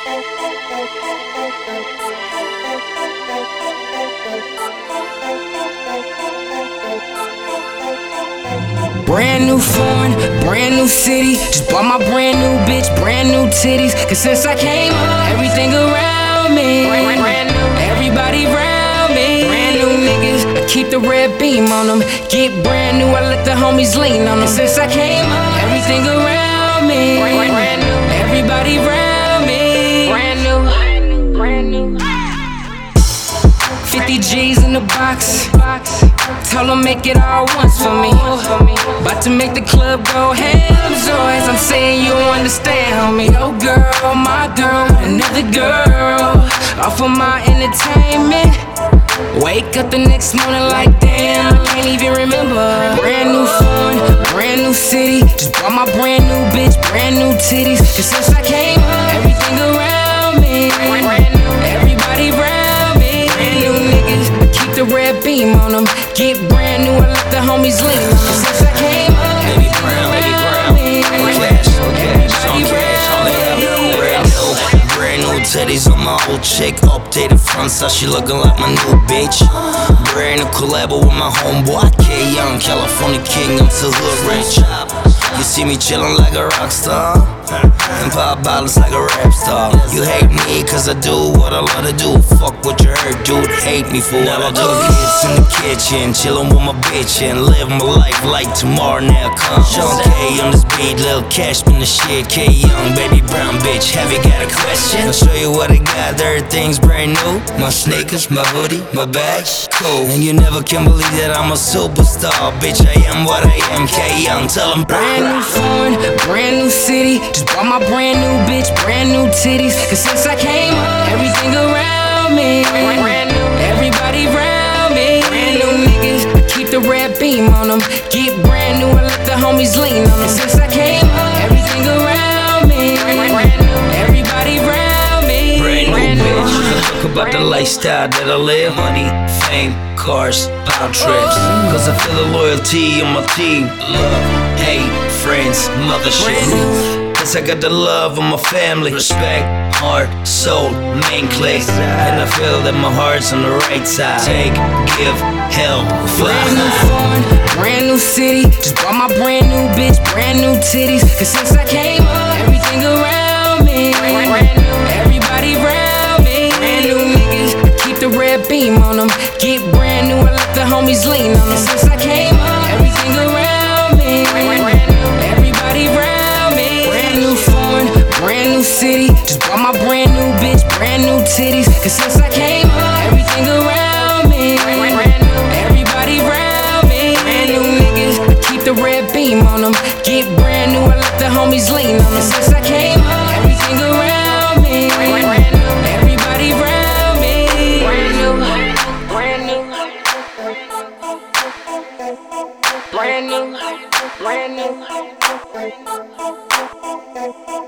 Brand new phone, brand new city. Just bought my brand new bitch, brand new titties. Cause since I came up, everything around me. brand, brand new. Everybody around me. Brand new niggas, I keep the red beam on them. Get brand new, I let the homies lean on them. Since I came up, everything around me. 50 G's in the box. Tell them make it all once for me. About to make the club go ham, so as I'm saying you understand, homie. Yo, girl, my girl, another girl. Off of my entertainment. Wake up the next morning like damn, I can't even remember. Brand new phone, brand new city. Just bought my brand new bitch, brand new titties. Cause since I came everything around beam on them. Get brand new, I let the homies lean on them. Since I came up, Baby brown, baby brown. Cash, on cash, on cash, on the. Brand new, brand new teddies on my old chick. Updated front side, she looking like my new bitch. Brand new collab with my homeboy K Young, California king I'm until hood rich. You see me chillin' like a rock star. And pop bottles like a rap star. You hate me cause I do what I love to do. Fuck what you heard, dude. Hate me for what I do. Kids in the kitchen, chillin' with my bitch and live my life like tomorrow now comes. Sean K on this beat, Lil Cash in the shit. K Young, baby brown bitch. Have you got a question? I'll show you what I got. Everything's brand new. My sneakers, my hoodie, my bag, cool. And you never can believe that I'm a superstar, bitch. I am what I am. K Young, tell Brand new phone, brand new city. Just bought my brand new bitch, brand new titties. Cause since I came up, everything around me. Everybody around me. Brand new niggas, I keep the red beam on them. Get brand new, I let the homies lean on them. Since I came up, everything around me. Everybody around me. Brand new bitch. Talk about the lifestyle that I live. Money, fame, cars, pound trips. Oh. Cause I feel the loyalty on my team. Love, hate, friends, mothership. Cause I got the love of my family. Respect, heart, soul, main click. And I feel that my heart's on the right side. Take, give, help, Brand new phone, brand new city. Just bought my brand new bitch, brand new titties. Cause since I came up, everything around me. Everybody around me. Brand new niggas, I keep the red beam on them. Get brand new, I let the homies lean on them. Since I came up, city. Just bought my brand new bitch, brand new titties. Cause since I came up, everything around me, brand new, everybody around me, brand new niggas. I keep the red beam on them, get brand new. I let the homies lean on them. Since I came up, everything around me, brand new, everybody around me, brand new, brand new, brand new, brand new. Brand new.